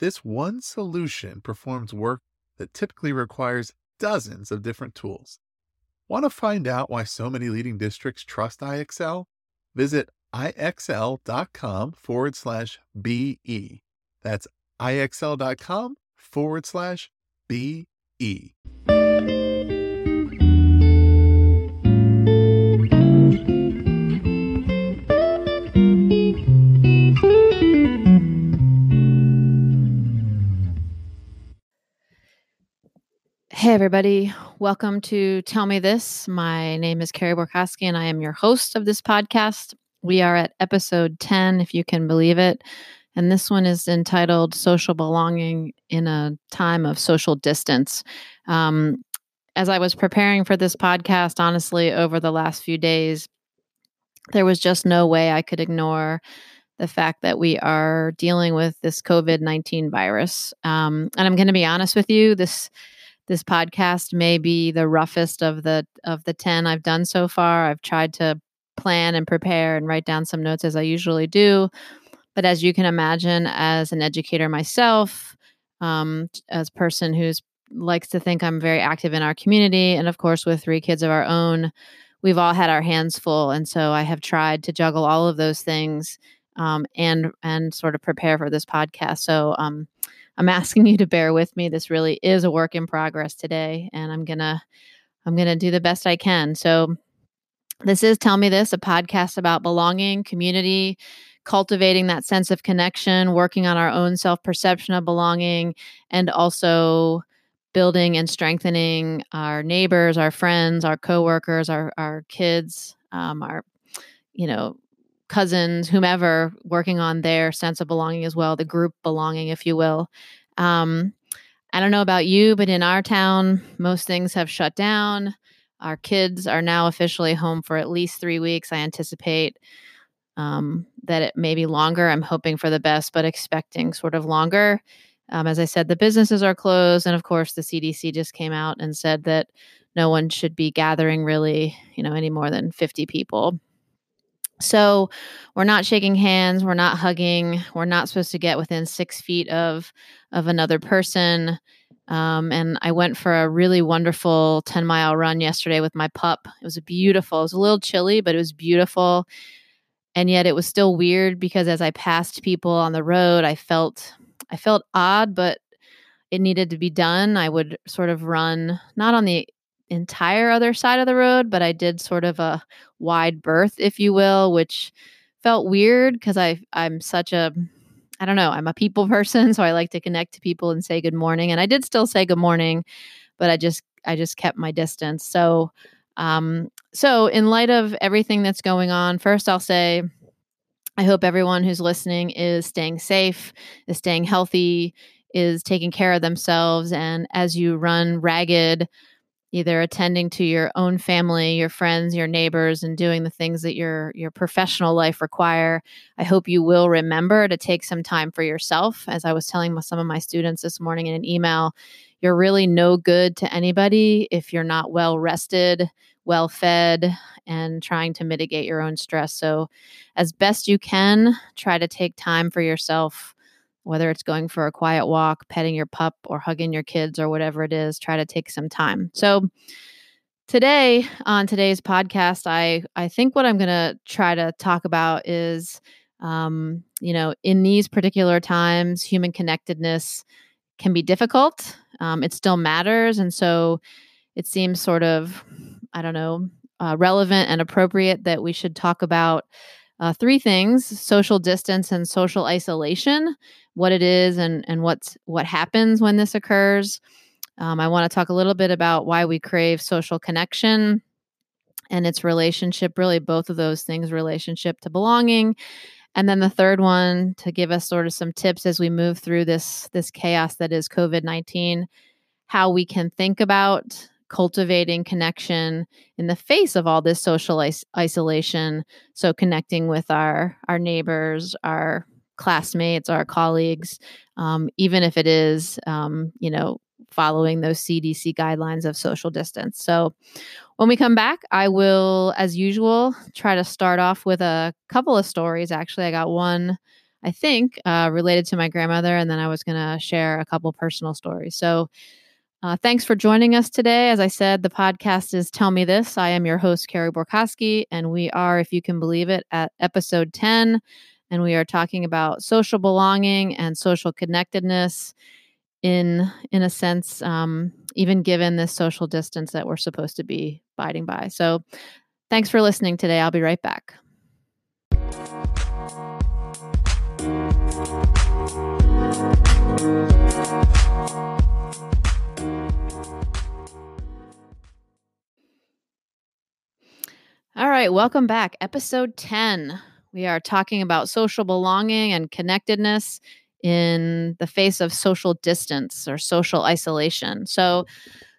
This one solution performs work that typically requires dozens of different tools. Want to find out why so many leading districts trust IXL? Visit ixl.com forward slash BE. That's ixl.com forward slash BE. Hey, everybody. Welcome to Tell Me This. My name is Carrie Borkowski, and I am your host of this podcast. We are at episode 10, if you can believe it. And this one is entitled Social Belonging in a Time of Social Distance. Um, as I was preparing for this podcast, honestly, over the last few days, there was just no way I could ignore the fact that we are dealing with this COVID 19 virus. Um, and I'm going to be honest with you, this this podcast may be the roughest of the of the 10 I've done so far. I've tried to plan and prepare and write down some notes as I usually do. But as you can imagine, as an educator myself, um, as a person who's likes to think I'm very active in our community, and of course with three kids of our own, we've all had our hands full, and so I have tried to juggle all of those things um, and and sort of prepare for this podcast. So um, I'm asking you to bear with me. This really is a work in progress today, and I'm gonna I'm gonna do the best I can. So this is Tell Me This, a podcast about belonging, community, cultivating that sense of connection, working on our own self perception of belonging, and also building and strengthening our neighbors, our friends, our coworkers, our our kids, um, our you know cousins, whomever, working on their sense of belonging as well, the group belonging, if you will. Um, I don't know about you, but in our town, most things have shut down. Our kids are now officially home for at least three weeks. I anticipate um, that it may be longer. I'm hoping for the best, but expecting sort of longer. Um, as I said, the businesses are closed. And of course, the CDC just came out and said that no one should be gathering really, you know, any more than 50 people. So we're not shaking hands, we're not hugging, we're not supposed to get within six feet of of another person. Um, and I went for a really wonderful 10 mile run yesterday with my pup. It was beautiful. It was a little chilly, but it was beautiful. And yet it was still weird because as I passed people on the road, I felt I felt odd, but it needed to be done. I would sort of run not on the entire other side of the road, but I did sort of a wide berth, if you will, which felt weird because I I'm such a I don't know, I'm a people person, so I like to connect to people and say good morning. And I did still say good morning, but I just I just kept my distance. So um so in light of everything that's going on, first I'll say I hope everyone who's listening is staying safe, is staying healthy, is taking care of themselves and as you run ragged either attending to your own family, your friends, your neighbors, and doing the things that your your professional life require. I hope you will remember to take some time for yourself. As I was telling some of my students this morning in an email, you're really no good to anybody if you're not well rested, well fed, and trying to mitigate your own stress. So, as best you can, try to take time for yourself whether it's going for a quiet walk, petting your pup, or hugging your kids, or whatever it is, try to take some time. So, today on today's podcast, I, I think what I'm going to try to talk about is, um, you know, in these particular times, human connectedness can be difficult. Um, it still matters. And so it seems sort of, I don't know, uh, relevant and appropriate that we should talk about uh, three things social distance and social isolation what it is and and what's what happens when this occurs. Um, I want to talk a little bit about why we crave social connection and its relationship, really both of those things, relationship to belonging, And then the third one to give us sort of some tips as we move through this this chaos that is COVID-19, how we can think about cultivating connection in the face of all this social is- isolation. So connecting with our our neighbors, our classmates, our colleagues, um, even if it is, um, you know, following those CDC guidelines of social distance. So, when we come back, I will, as usual, try to start off with a couple of stories. Actually, I got one, I think, uh, related to my grandmother, and then I was going to share a couple personal stories. So, uh, thanks for joining us today. As I said, the podcast is Tell Me This. I am your host, Carrie Borkowski, and we are, if you can believe it, at episode 10 and we are talking about social belonging and social connectedness in in a sense um, even given this social distance that we're supposed to be abiding by so thanks for listening today i'll be right back all right welcome back episode 10 we are talking about social belonging and connectedness in the face of social distance or social isolation. So,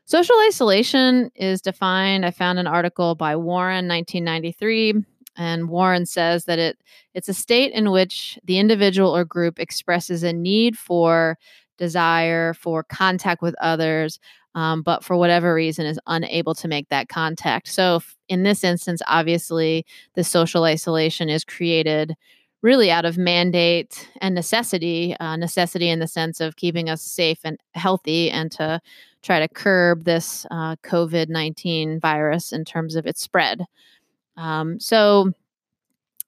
social isolation is defined. I found an article by Warren, 1993, and Warren says that it it's a state in which the individual or group expresses a need for desire for contact with others um, but for whatever reason is unable to make that contact. So, in this instance, obviously, the social isolation is created really out of mandate and necessity uh, necessity in the sense of keeping us safe and healthy and to try to curb this uh, covid-19 virus in terms of its spread um, so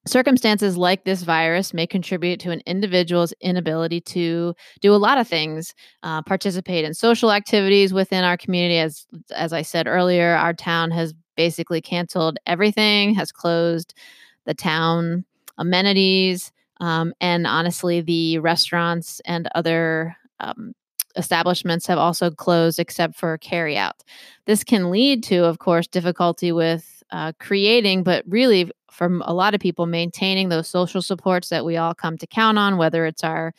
Circumstances like this virus may contribute to an individual's inability to do a lot of things, uh, participate in social activities within our community. As as I said earlier, our town has basically canceled everything, has closed the town amenities, um, and honestly, the restaurants and other um, establishments have also closed except for carryout. This can lead to, of course, difficulty with uh, creating, but really from a lot of people maintaining those social supports that we all come to count on whether it's our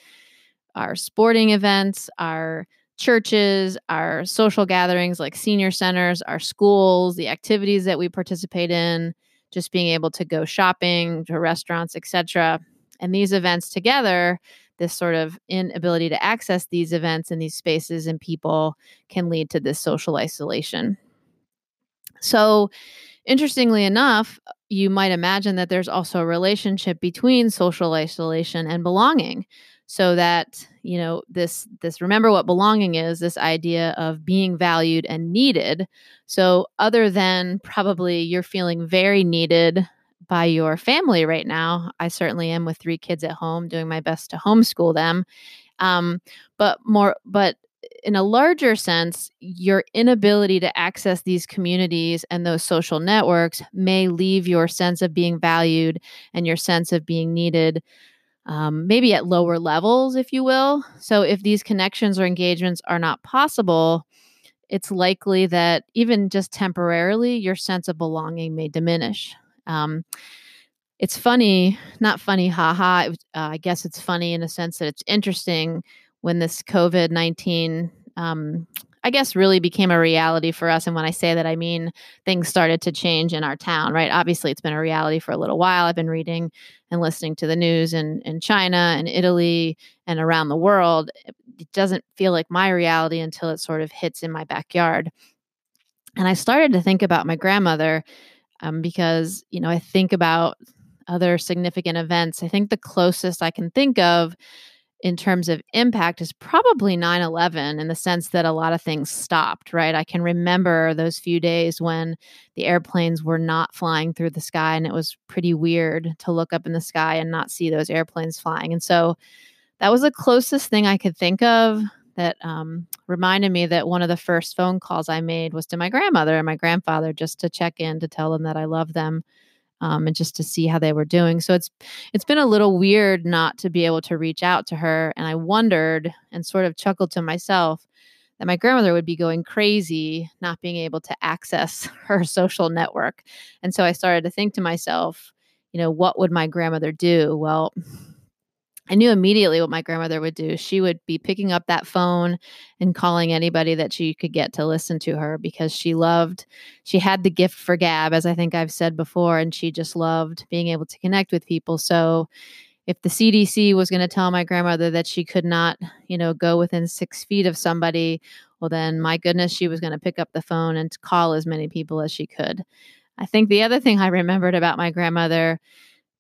our sporting events our churches our social gatherings like senior centers our schools the activities that we participate in just being able to go shopping to restaurants etc and these events together this sort of inability to access these events and these spaces and people can lead to this social isolation. So interestingly enough you might imagine that there's also a relationship between social isolation and belonging. So that you know this this remember what belonging is this idea of being valued and needed. So other than probably you're feeling very needed by your family right now i certainly am with three kids at home doing my best to homeschool them. Um, but more but in a larger sense, your inability to access these communities and those social networks may leave your sense of being valued and your sense of being needed um, maybe at lower levels, if you will. So, if these connections or engagements are not possible, it's likely that even just temporarily, your sense of belonging may diminish. Um, it's funny, not funny, haha. Uh, I guess it's funny in a sense that it's interesting when this COVID 19, um, I guess, really became a reality for us. And when I say that, I mean things started to change in our town, right? Obviously, it's been a reality for a little while. I've been reading and listening to the news in, in China and Italy and around the world. It doesn't feel like my reality until it sort of hits in my backyard. And I started to think about my grandmother um, because, you know, I think about other significant events. I think the closest I can think of in terms of impact is probably 9 11 in the sense that a lot of things stopped, right? I can remember those few days when the airplanes were not flying through the sky, and it was pretty weird to look up in the sky and not see those airplanes flying. And so that was the closest thing I could think of that um, reminded me that one of the first phone calls I made was to my grandmother and my grandfather just to check in to tell them that I love them um, and just to see how they were doing. So it's it's been a little weird not to be able to reach out to her, and I wondered and sort of chuckled to myself that my grandmother would be going crazy not being able to access her social network. And so I started to think to myself, you know, what would my grandmother do? Well, I knew immediately what my grandmother would do. She would be picking up that phone and calling anybody that she could get to listen to her because she loved, she had the gift for gab, as I think I've said before, and she just loved being able to connect with people. So if the CDC was going to tell my grandmother that she could not, you know, go within six feet of somebody, well, then my goodness, she was going to pick up the phone and call as many people as she could. I think the other thing I remembered about my grandmother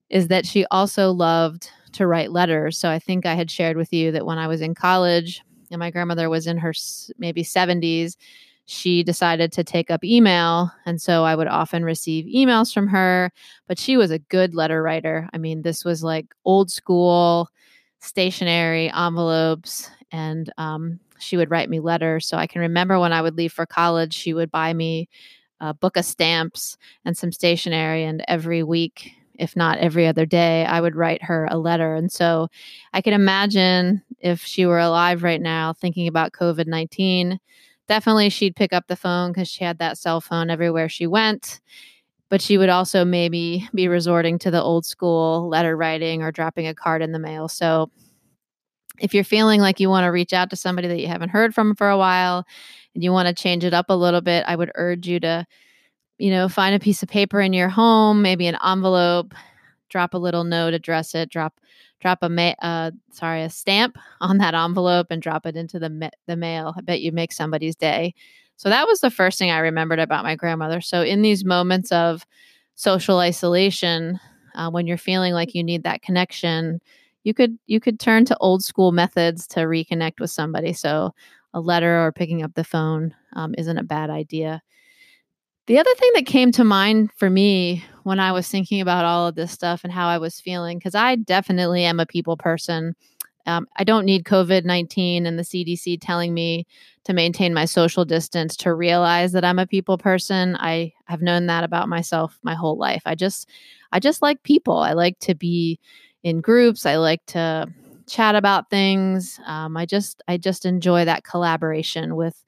is that she also loved to write letters. So I think I had shared with you that when I was in college and my grandmother was in her maybe 70s, she decided to take up email. And so I would often receive emails from her, but she was a good letter writer. I mean, this was like old school stationery envelopes, and um, she would write me letters. So I can remember when I would leave for college, she would buy me a book of stamps and some stationery, and every week if not every other day, I would write her a letter. And so I can imagine if she were alive right now thinking about COVID 19, definitely she'd pick up the phone because she had that cell phone everywhere she went. But she would also maybe be resorting to the old school letter writing or dropping a card in the mail. So if you're feeling like you want to reach out to somebody that you haven't heard from for a while and you want to change it up a little bit, I would urge you to you know, find a piece of paper in your home, maybe an envelope, drop a little note, address it, drop drop a ma- uh, sorry a stamp on that envelope and drop it into the ma- the mail. I bet you make somebody's day. So that was the first thing I remembered about my grandmother. So in these moments of social isolation, uh, when you're feeling like you need that connection, you could you could turn to old school methods to reconnect with somebody. So a letter or picking up the phone um, isn't a bad idea. The other thing that came to mind for me when I was thinking about all of this stuff and how I was feeling, because I definitely am a people person. Um, I don't need COVID 19 and the CDC telling me to maintain my social distance to realize that I'm a people person. I have known that about myself my whole life. I just, I just like people. I like to be in groups. I like to chat about things. Um, I just, I just enjoy that collaboration with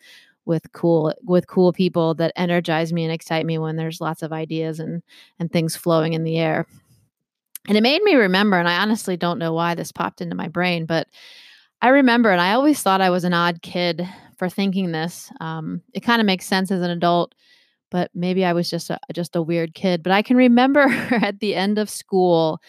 with cool with cool people that energize me and excite me when there's lots of ideas and and things flowing in the air. And it made me remember, and I honestly don't know why this popped into my brain, but I remember, and I always thought I was an odd kid for thinking this. Um, it kind of makes sense as an adult, but maybe I was just a just a weird kid. But I can remember at the end of school.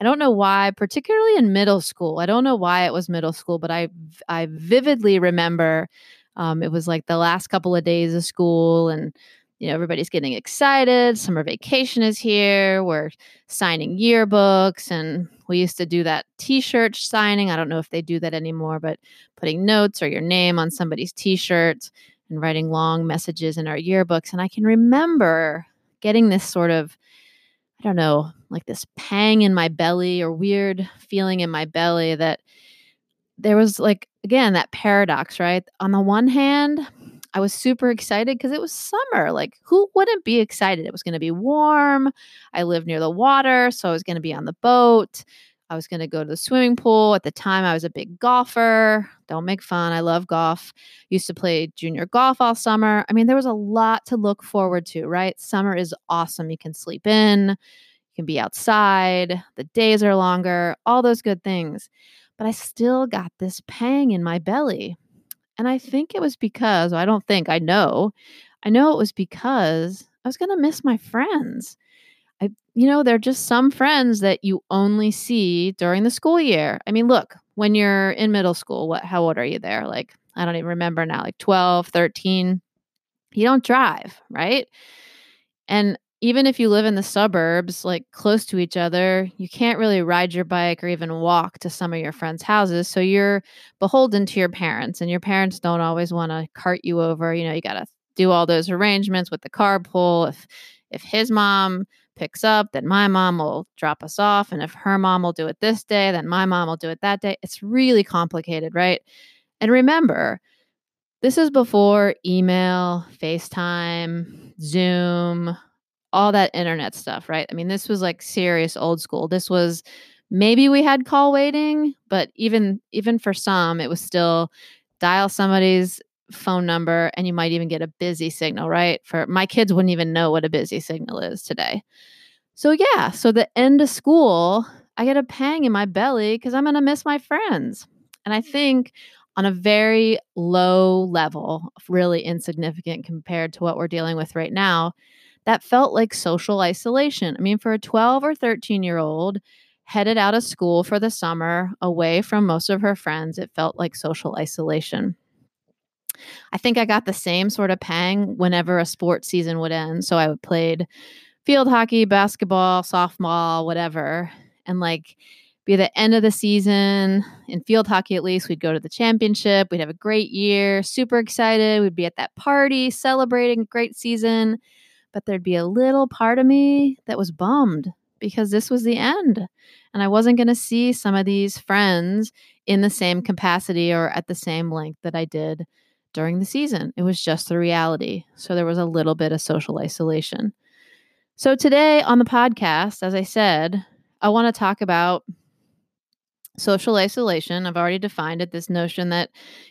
I don't know why, particularly in middle school. I don't know why it was middle school, but I I vividly remember um, it was like the last couple of days of school, and you know everybody's getting excited. Summer vacation is here. We're signing yearbooks, and we used to do that T-shirt signing. I don't know if they do that anymore, but putting notes or your name on somebody's T-shirt and writing long messages in our yearbooks. And I can remember getting this sort of I don't know, like this pang in my belly or weird feeling in my belly that there was like again that paradox, right? On the one hand, I was super excited because it was summer. Like, who wouldn't be excited? It was going to be warm. I lived near the water, so I was going to be on the boat. I was going to go to the swimming pool. At the time, I was a big golfer. Don't make fun. I love golf. Used to play junior golf all summer. I mean, there was a lot to look forward to, right? Summer is awesome. You can sleep in, you can be outside, the days are longer, all those good things but I still got this pang in my belly. And I think it was because, I don't think, I know, I know it was because I was going to miss my friends. I, you know, they're just some friends that you only see during the school year. I mean, look, when you're in middle school, what, how old are you there? Like, I don't even remember now, like 12, 13. You don't drive, right? And even if you live in the suburbs, like close to each other, you can't really ride your bike or even walk to some of your friends' houses. So you're beholden to your parents, and your parents don't always want to cart you over. You know, you got to do all those arrangements with the carpool. If if his mom picks up, then my mom will drop us off, and if her mom will do it this day, then my mom will do it that day. It's really complicated, right? And remember, this is before email, FaceTime, Zoom, all that internet stuff, right? I mean, this was like serious old school. This was maybe we had call waiting, but even even for some, it was still dial somebody's phone number and you might even get a busy signal, right? For my kids wouldn't even know what a busy signal is today. So, yeah, so the end of school, I get a pang in my belly because I'm going to miss my friends. And I think on a very low level, really insignificant compared to what we're dealing with right now, that felt like social isolation. I mean, for a 12 or 13 year old headed out of school for the summer, away from most of her friends, it felt like social isolation. I think I got the same sort of pang whenever a sports season would end. So I played field hockey, basketball, softball, whatever. And like be the end of the season in field hockey at least we'd go to the championship we'd have a great year super excited we'd be at that party celebrating a great season but there'd be a little part of me that was bummed because this was the end and i wasn't going to see some of these friends in the same capacity or at the same length that i did during the season. It was just the reality so there was a little bit of social isolation. So, today on the podcast, as I said, I want to talk about social isolation. I've already defined it this notion that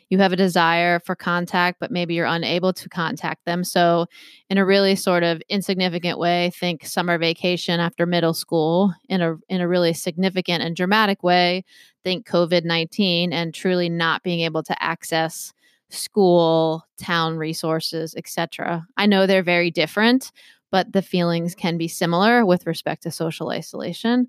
you have a desire for contact, but maybe you're unable to contact them. So, in a really sort of insignificant way, think summer vacation after middle school. In a, in a really significant and dramatic way, think COVID 19 and truly not being able to access school, town resources, etc. I know they're very different, but the feelings can be similar with respect to social isolation.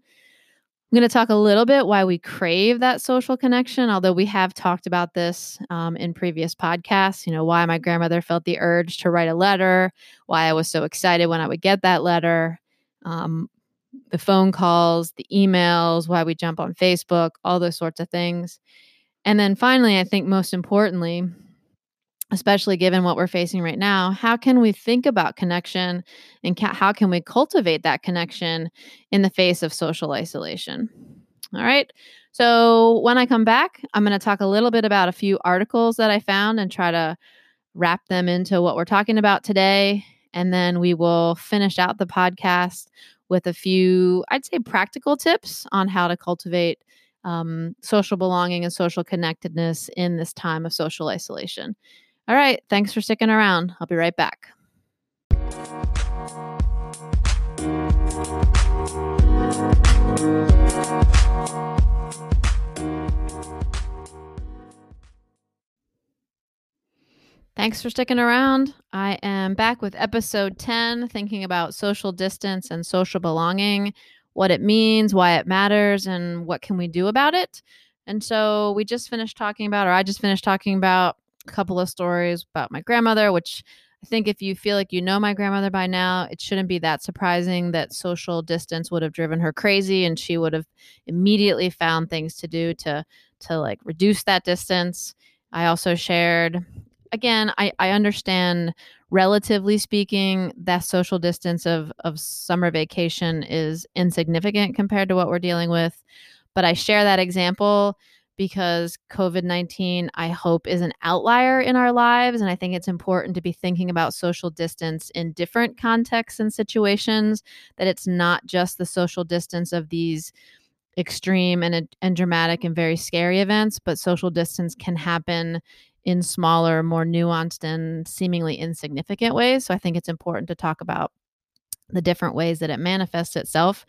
I'm going to talk a little bit why we crave that social connection, although we have talked about this um, in previous podcasts. You know, why my grandmother felt the urge to write a letter, why I was so excited when I would get that letter, um, the phone calls, the emails, why we jump on Facebook, all those sorts of things. And then finally, I think most importantly, especially given what we're facing right now, how can we think about connection and ca- how can we cultivate that connection in the face of social isolation? All right. So, when I come back, I'm going to talk a little bit about a few articles that I found and try to wrap them into what we're talking about today. And then we will finish out the podcast with a few, I'd say, practical tips on how to cultivate um, social belonging and social connectedness in this time of social isolation. All right. Thanks for sticking around. I'll be right back. Thanks for sticking around. I am back with episode 10, thinking about social distance and social belonging, what it means, why it matters, and what can we do about it. And so we just finished talking about, or I just finished talking about a couple of stories about my grandmother, which I think if you feel like you know my grandmother by now, it shouldn't be that surprising that social distance would have driven her crazy and she would have immediately found things to do to to like reduce that distance. I also shared again, I, I understand relatively speaking, that social distance of of summer vacation is insignificant compared to what we're dealing with. But I share that example because COVID 19, I hope, is an outlier in our lives. And I think it's important to be thinking about social distance in different contexts and situations, that it's not just the social distance of these extreme and, and dramatic and very scary events, but social distance can happen in smaller, more nuanced, and seemingly insignificant ways. So I think it's important to talk about the different ways that it manifests itself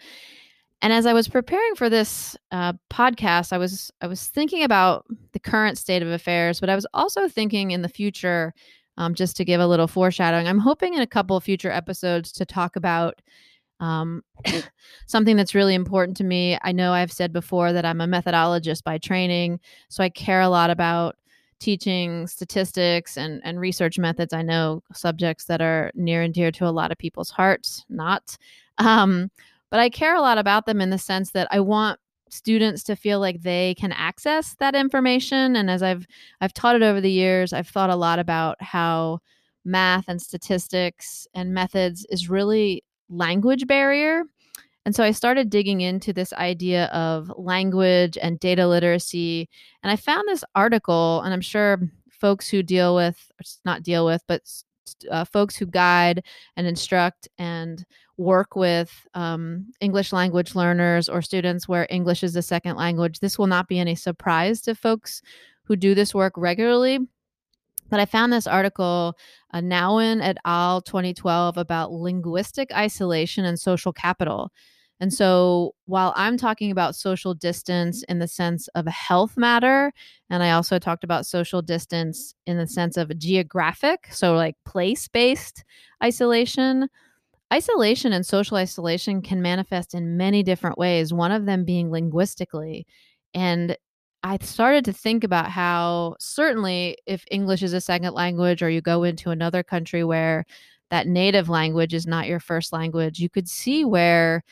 and as I was preparing for this uh, podcast, I was I was thinking about the current state of affairs, but I was also thinking in the future. Um, just to give a little foreshadowing, I'm hoping in a couple of future episodes to talk about um, something that's really important to me. I know I've said before that I'm a methodologist by training, so I care a lot about teaching statistics and, and research methods. I know subjects that are near and dear to a lot of people's hearts, not. Um, but I care a lot about them in the sense that I want students to feel like they can access that information and as I've I've taught it over the years I've thought a lot about how math and statistics and methods is really language barrier and so I started digging into this idea of language and data literacy and I found this article and I'm sure folks who deal with not deal with but uh, folks who guide and instruct and work with um, English language learners or students where English is a second language. This will not be any surprise to folks who do this work regularly. But I found this article, uh, Nawyn et al. 2012, about linguistic isolation and social capital. And so while I'm talking about social distance in the sense of a health matter, and I also talked about social distance in the sense of a geographic, so like place based isolation, isolation and social isolation can manifest in many different ways, one of them being linguistically. And I started to think about how certainly if English is a second language or you go into another country where that native language is not your first language, you could see where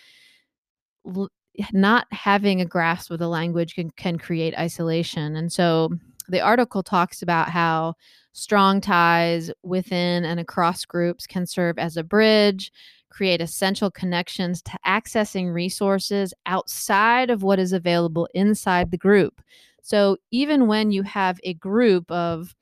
not having a grasp of the language can, can create isolation. And so the article talks about how strong ties within and across groups can serve as a bridge, create essential connections to accessing resources outside of what is available inside the group. So even when you have a group of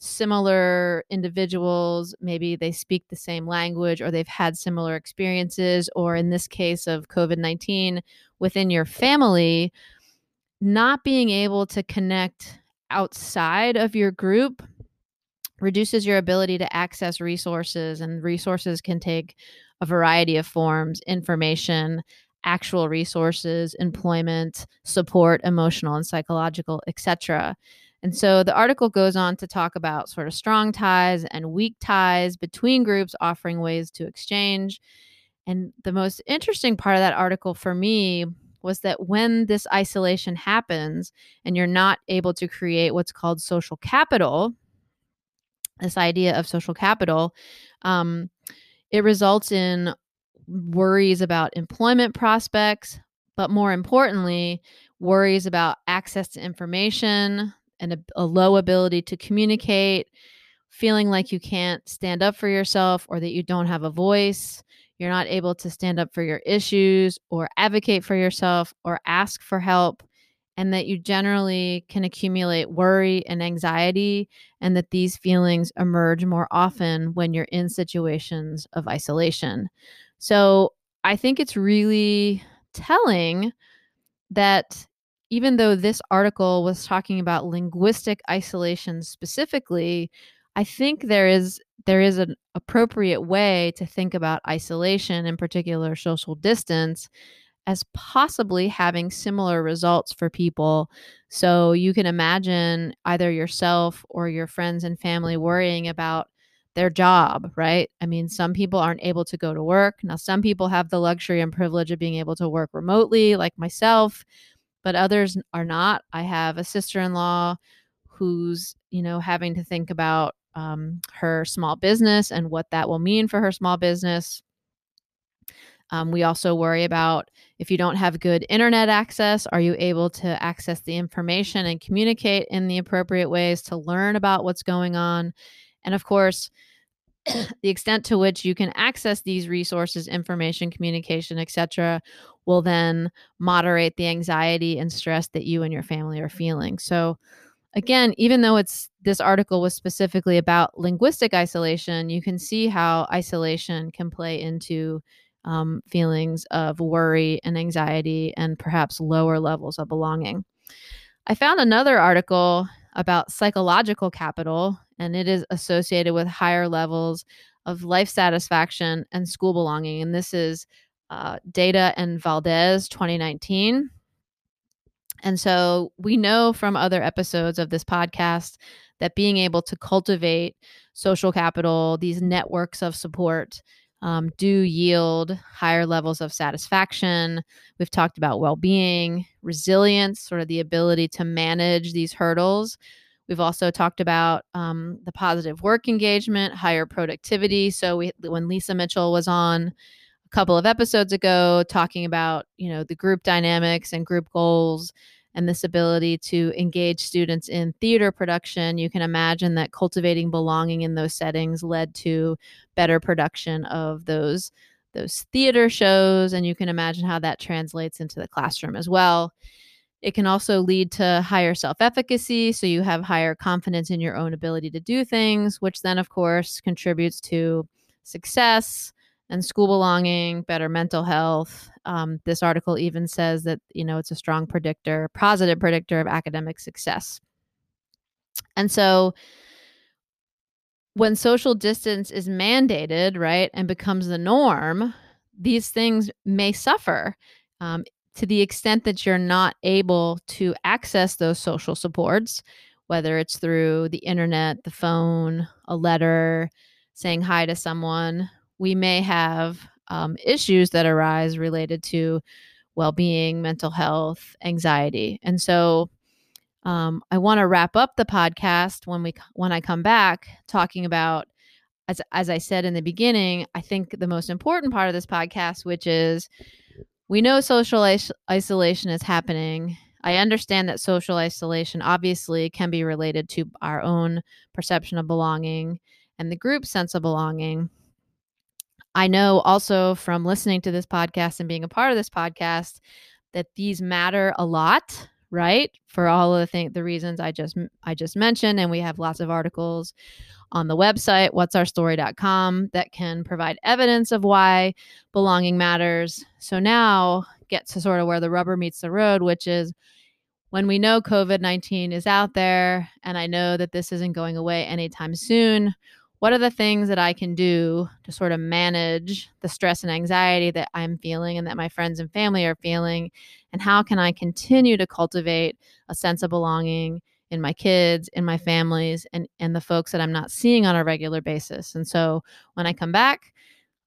similar individuals, maybe they speak the same language or they've had similar experiences, or in this case of COVID 19, within your family, not being able to connect outside of your group reduces your ability to access resources, and resources can take a variety of forms information, actual resources, employment, support, emotional and psychological, etc. And so the article goes on to talk about sort of strong ties and weak ties between groups, offering ways to exchange. And the most interesting part of that article for me was that when this isolation happens and you're not able to create what's called social capital, this idea of social capital, um, it results in worries about employment prospects, but more importantly, worries about access to information, and a, a low ability to communicate, feeling like you can't stand up for yourself or that you don't have a voice, you're not able to stand up for your issues or advocate for yourself or ask for help, and that you generally can accumulate worry and anxiety, and that these feelings emerge more often when you're in situations of isolation. So I think it's really telling that even though this article was talking about linguistic isolation specifically, I think there is there is an appropriate way to think about isolation, in particular social distance, as possibly having similar results for people. So you can imagine either yourself or your friends and family worrying about their job, right? I mean, some people aren't able to go to work. Now, some people have the luxury and privilege of being able to work remotely, like myself but others are not. I have a sister in law who's, you know, having to think about um, her small business and what that will mean for her small business. Um, we also worry about if you don't have good internet access, are you able to access the information and communicate in the appropriate ways to learn about what's going on? And of course, the extent to which you can access these resources, information, communication, etc., will then moderate the anxiety and stress that you and your family are feeling. So, again, even though it's this article was specifically about linguistic isolation, you can see how isolation can play into um, feelings of worry and anxiety and perhaps lower levels of belonging. I found another article about psychological capital, and it is associated with higher levels of life satisfaction and school belonging. And this is uh, Datu and Valdez 2019. And so we know from other episodes of this podcast that being able to cultivate social capital, these networks of support, um, do yield higher levels of satisfaction. We've talked about well being, resilience, sort of the ability to manage these hurdles. We've also talked about um, the positive work engagement, higher productivity. So we, when Lisa Mitchell was on couple of episodes ago, talking about you know the group dynamics and group goals, and this ability to engage students in theater production, you can imagine that cultivating belonging in those settings led to better production of those those theater shows and you can imagine how that translates into the classroom as well. It can also lead to higher self-efficacy, so you have higher confidence in your own ability to do things, which then of course contributes to success, and school belonging, better mental health. Um, this article even says that you know it's a strong predictor, positive predictor of academic success. And so, when social distance is mandated, right, and becomes the norm, these things may suffer um, to the extent that you're not able to access those social supports, whether it's through the internet, the phone, a letter, saying hi to someone. We may have um, issues that arise related to well being, mental health, anxiety. And so, um, I want to wrap up the podcast when we when I come back talking about as as I said in the beginning, I think the most important part of this podcast, which is we know social is- isolation is happening. I understand that social isolation obviously can be related to our own perception of belonging and the group sense of belonging. I know also from listening to this podcast and being a part of this podcast that these matter a lot right? For all of the thing the reasons i just i just mentioned and we have lots of articles on the website what'sourstory.com that can provide evidence of why belonging matters. So now get to sort of where the rubber meets the road which is when we know covid-19 is out there and i know that this isn't going away anytime soon what are the things that I can do to sort of manage the stress and anxiety that I'm feeling and that my friends and family are feeling? And how can I continue to cultivate a sense of belonging in my kids, in my families, and, and the folks that I'm not seeing on a regular basis? And so when I come back,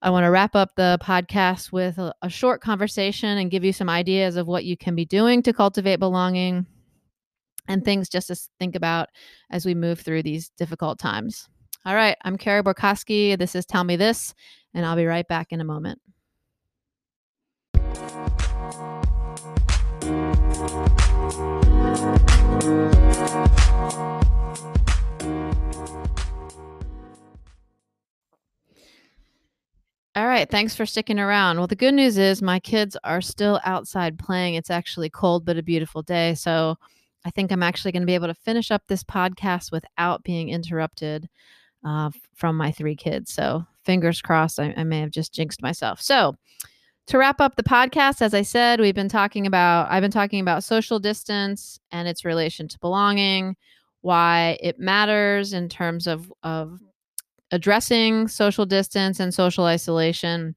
I want to wrap up the podcast with a, a short conversation and give you some ideas of what you can be doing to cultivate belonging and things just to think about as we move through these difficult times. All right, I'm Carrie Borkowski. This is Tell Me This, and I'll be right back in a moment. All right, thanks for sticking around. Well, the good news is my kids are still outside playing. It's actually cold, but a beautiful day. So I think I'm actually going to be able to finish up this podcast without being interrupted uh, from my three kids. So fingers crossed, I, I may have just jinxed myself. So to wrap up the podcast, as I said, we've been talking about, I've been talking about social distance and its relation to belonging, why it matters in terms of, of addressing social distance and social isolation.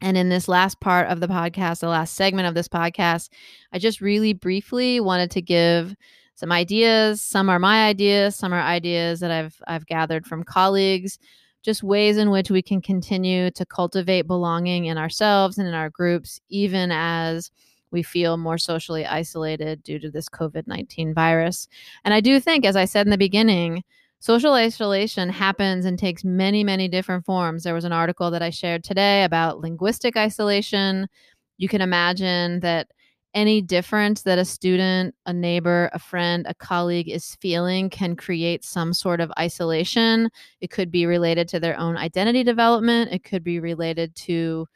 And in this last part of the podcast, the last segment of this podcast, I just really briefly wanted to give some ideas. Some are my ideas, some are ideas that I've I've gathered from colleagues. Just ways in which we can continue to cultivate belonging in ourselves and in our groups, even as we feel more socially isolated due to this COVID 19 virus. And I do think, as I said in the beginning, social isolation happens and takes many, many different forms. There was an article that I shared today about linguistic isolation. You can imagine that any difference that a student, a neighbor, a friend, a colleague is feeling can create some sort of isolation. It could be related to their own identity development, it could be related to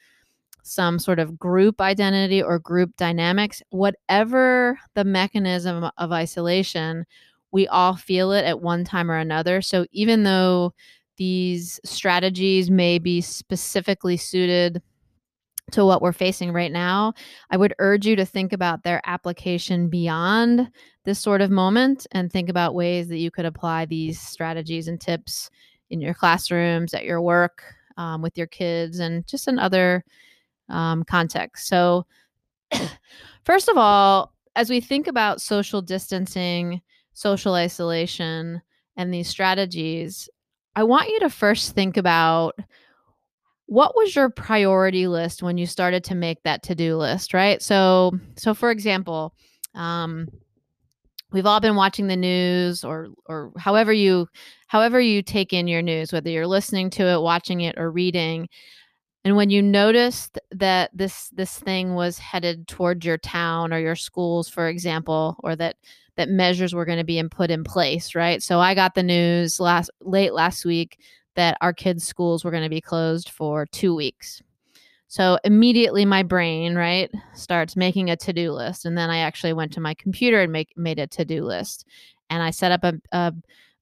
some sort of group identity or group dynamics. Whatever the mechanism of isolation, we all feel it at one time or another. So even though these strategies may be specifically suited to what we're facing right now, I would urge you to think about their application beyond this sort of moment and think about ways that you could apply these strategies and tips in your classrooms, at your work, um, with your kids, and just in other um, contexts. So, first of all, as we think about social distancing, social isolation, and these strategies, I want you to first think about what was your priority list when you started to make that to-do list right? So so for example um we've all been watching the news or or however you however you take in your news whether you're listening to it watching it or reading. And when you noticed that this this thing was headed towards your town or your schools for example or that that measures were going to be in, put in place right? So i got the news last late last week that our kids' schools were going to be closed for two weeks. So immediately my brain, right, starts making a to-do list. And then I actually went to my computer and make made a to-do list. And I set up a, a,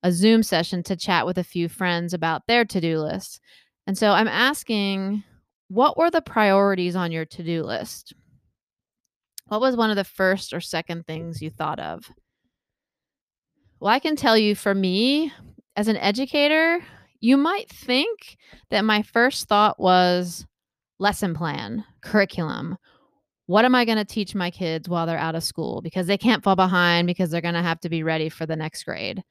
a Zoom session to chat with a few friends about their to-do list. And so I'm asking, what were the priorities on your to-do list? What was one of the first or second things you thought of? Well, I can tell you for me, as an educator, you might think that my first thought was lesson plan, curriculum. What am I going to teach my kids while they're out of school? Because they can't fall behind because they're going to have to be ready for the next grade.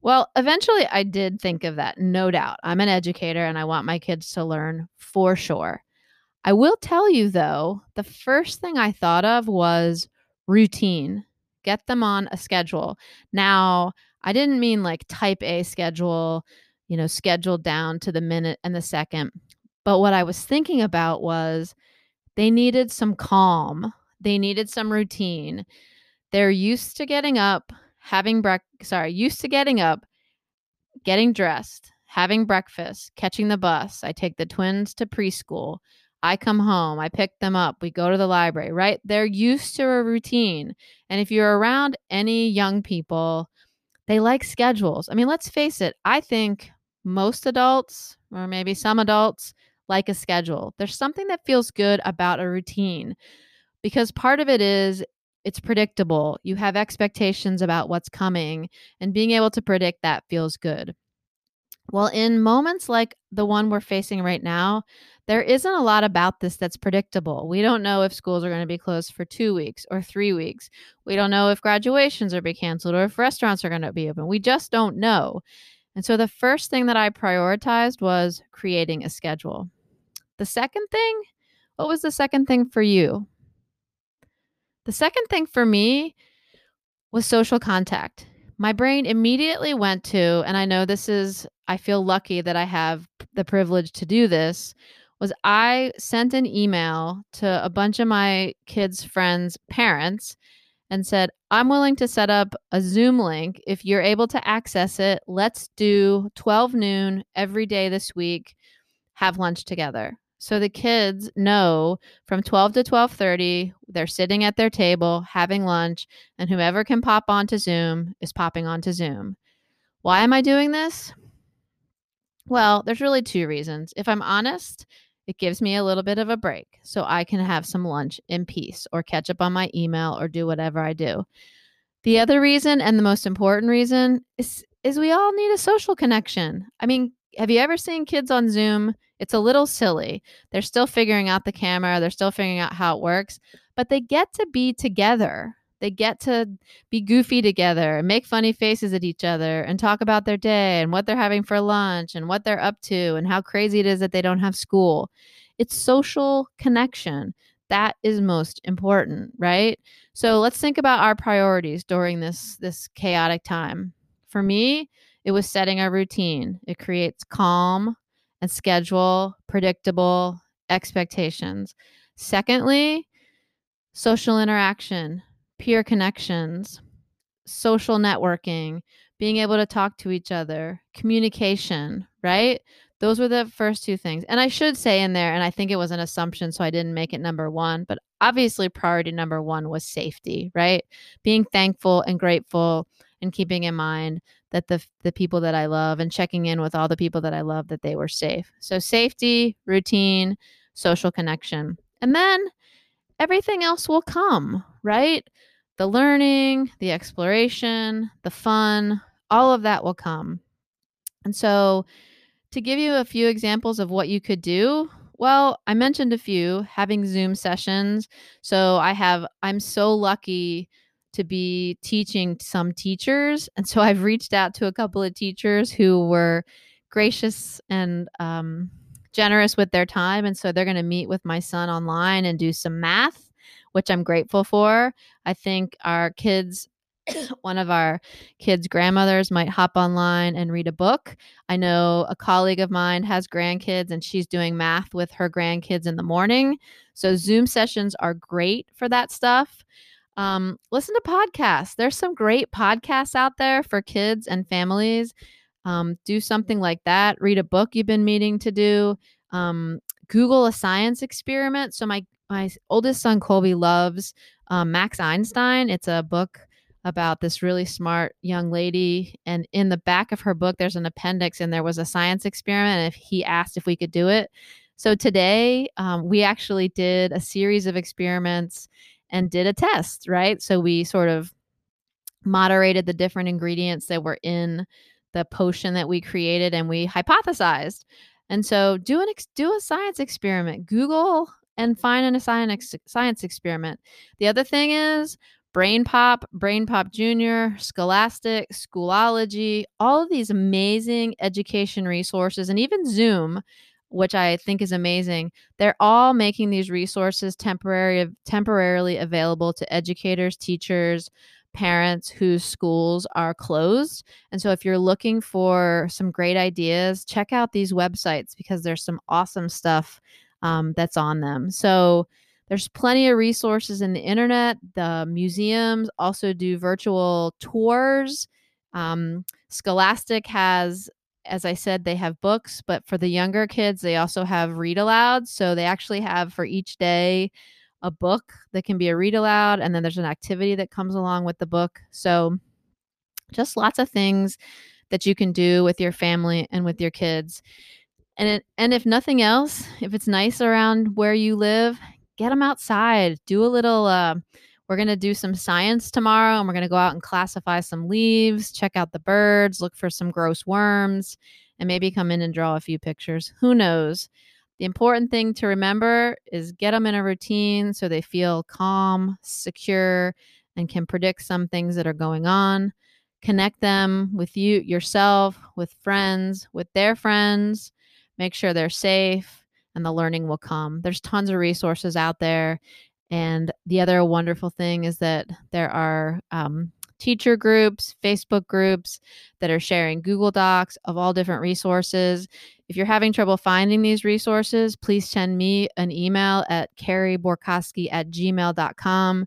Well, eventually I did think of that, no doubt. I'm an educator and I want my kids to learn for sure. I will tell you though, the first thing I thought of was routine. Get them on a schedule. Now, I didn't mean like type A schedule, you know, scheduled down to the minute and the second. But what I was thinking about was they needed some calm. They needed some routine. They're used to getting up, having breakfast, sorry, used to getting up, getting dressed, having breakfast, catching the bus. I take the twins to preschool. I come home, I pick them up, we go to the library, right? They're used to a routine. And if you're around any young people, they like schedules. I mean, let's face it, I think most adults, or maybe some adults, like a schedule. There's something that feels good about a routine because part of it is it's predictable. You have expectations about what's coming, and being able to predict that feels good. Well, in moments like the one we're facing right now, there isn't a lot about this that's predictable. We don't know if schools are going to be closed for two weeks or three weeks. We don't know if graduations are be canceled or if restaurants are going to be open. We just don't know. And so the first thing that I prioritized was creating a schedule. The second thing, what was the second thing for you? The second thing for me was social contact. My brain immediately went to, and I know this is, I feel lucky that I have the privilege to do this, was I sent an email to a bunch of my kids' friends' parents and said, I'm willing to set up a Zoom link. If you're able to access it, let's do 12 noon every day this week, have lunch together. So the kids know from 12 to 12:30 they're sitting at their table having lunch and whoever can pop onto Zoom is popping onto Zoom. Why am I doing this? Well, there's really two reasons. If I'm honest, it gives me a little bit of a break so I can have some lunch in peace or catch up on my email or do whatever I do. The other reason and the most important reason is is we all need a social connection. I mean, have you ever seen kids on Zoom? It's a little silly. They're still figuring out the camera, they're still figuring out how it works, but they get to be together. They get to be goofy together and make funny faces at each other and talk about their day and what they're having for lunch and what they're up to and how crazy it is that they don't have school. It's social connection. That is most important, right? So let's think about our priorities during this this chaotic time. For me, it was setting a routine. It creates calm and schedule, predictable expectations. Secondly, social interaction peer connections, social networking, being able to talk to each other, communication, right? Those were the first two things. And I should say in there, and I think it was an assumption, so I didn't make it number one, but obviously, priority number one was safety, right? Being thankful and grateful and keeping in mind that the, the people that I love and checking in with all the people that I love that they were safe. So, safety, routine, social connection. And then everything else will come, right? The learning, the exploration, the fun, all of that will come. And so, to give you a few examples of what you could do, well, I mentioned a few having Zoom sessions. So, I have, I'm so lucky to be teaching some teachers. And so, I've reached out to a couple of teachers who were gracious and, um, generous with their time. And so, they're going to meet with my son online and do some math which I'm grateful for. I think our kids one of our kids' grandmothers might hop online and read a book. I know a colleague of mine has grandkids and she's doing math with her grandkids in the morning. So, Zoom sessions are great for that stuff. Um, listen to podcasts. There's some great podcasts out there for kids and families. Um, do something like that. Read a book you've been meaning to do. Um, Google a science experiment. So, my my oldest son Colby loves um, Max Einstein. It's a book about this really smart young lady, and in the back of her book, there's an appendix, and there was a science experiment. And if he asked if we could do it, so today um, we actually did a series of experiments and did a test. Right, so we sort of moderated the different ingredients that were in the potion that we created and we hypothesized. And so do an ex- do a science experiment. Google and find a science science experiment. The other thing is Brain Pop, Brain Pop Junior, Scholastic, Schoology, all of these amazing education resources, and even Zoom, which I think is amazing. They're all making these resources temporary, temporarily available to educators, teachers, parents whose schools are closed. And so, if you're looking for some great ideas, check out these websites because there's some awesome stuff um, that's on them. So, there's plenty of resources in the internet. The museums also do virtual tours. Um, Scholastic has, as I said, they have books, but for the younger kids, they also have read aloud. So they actually have for each day a book that can be a read aloud, and then there's an activity that comes along with the book. So just lots of things that you can do with your family and with your kids. And it, and if nothing else, if it's nice around where you live, get them outside. Do a little. Uh, we're gonna do some science tomorrow, and we're gonna go out and classify some leaves, check out the birds, look for some gross worms, and maybe come in and draw a few pictures. Who knows? The important thing to remember is get them in a routine so they feel calm, secure, and can predict some things that are going on. Connect them with you yourself, with friends, with their friends. Make sure they're safe and the learning will come. There's tons of resources out there. And the other wonderful thing is that there are um, teacher groups, Facebook groups that are sharing Google Docs of all different resources. If you're having trouble finding these resources, please send me an email at careyborkoski at gmail.com.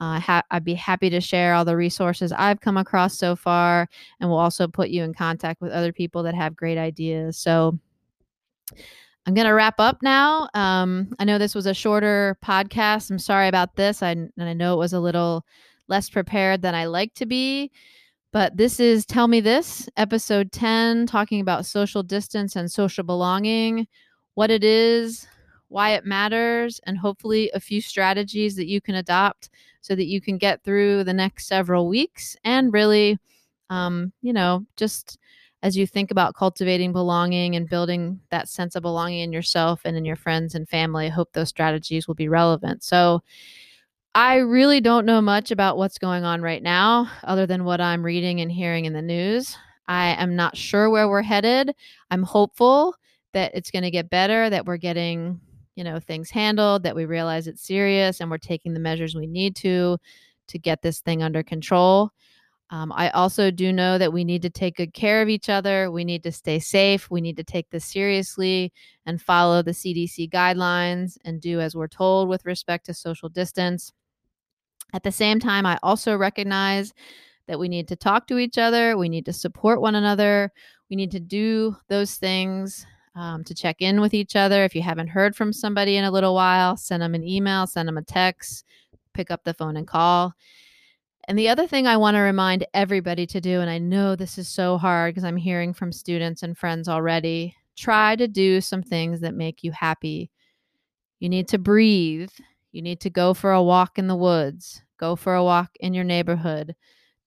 Uh, ha- I'd be happy to share all the resources I've come across so far, and we'll also put you in contact with other people that have great ideas. So, I'm going to wrap up now. Um, I know this was a shorter podcast. I'm sorry about this. I, and I know it was a little less prepared than I like to be. But this is Tell Me This, episode 10, talking about social distance and social belonging, what it is, why it matters, and hopefully a few strategies that you can adopt so that you can get through the next several weeks and really, um, you know, just as you think about cultivating belonging and building that sense of belonging in yourself and in your friends and family, I hope those strategies will be relevant. So, I really don't know much about what's going on right now, other than what I'm reading and hearing in the news. I am not sure where we're headed. I'm hopeful that it's going to get better, that we're getting, you know, things handled, that we realize it's serious and we're taking the measures we need to to get this thing under control. Um, I also do know that we need to take good care of each other. We need to stay safe. We need to take this seriously and follow the CDC guidelines and do as we're told with respect to social distance. At the same time, I also recognize that we need to talk to each other. We need to support one another. We need to do those things um, to check in with each other. If you haven't heard from somebody in a little while, send them an email, send them a text, pick up the phone and call. And the other thing I want to remind everybody to do, and I know this is so hard because I'm hearing from students and friends already, try to do some things that make you happy. You need to breathe. You need to go for a walk in the woods, go for a walk in your neighborhood,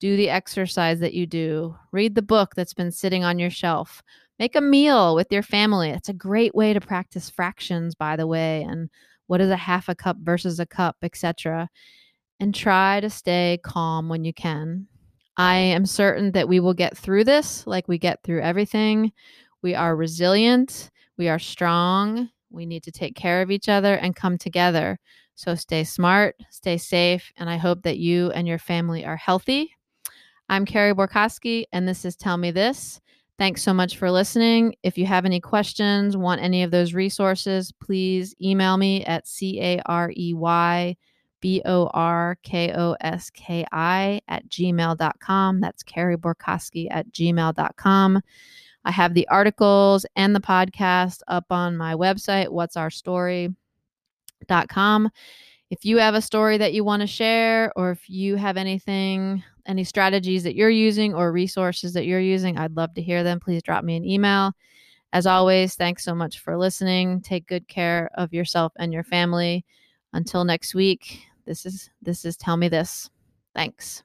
do the exercise that you do, read the book that's been sitting on your shelf, make a meal with your family. It's a great way to practice fractions, by the way, and what is a half a cup versus a cup, etc and try to stay calm when you can. I am certain that we will get through this like we get through everything. We are resilient, we are strong. We need to take care of each other and come together. So stay smart, stay safe, and I hope that you and your family are healthy. I'm Carey Borkoski, and this is Tell Me This. Thanks so much for listening. If you have any questions, want any of those resources, please email me at C A R E Y B O R K O S K I at gmail.com. That's Carey Borkoski at gmail.com. I have the articles and the podcast up on my website, what's our story.com. If you have a story that you want to share, or if you have anything, any strategies that you're using or resources that you're using, I'd love to hear them. Please drop me an email. As always, thanks so much for listening. Take good care of yourself and your family. Until next week, this is this is tell me this. Thanks.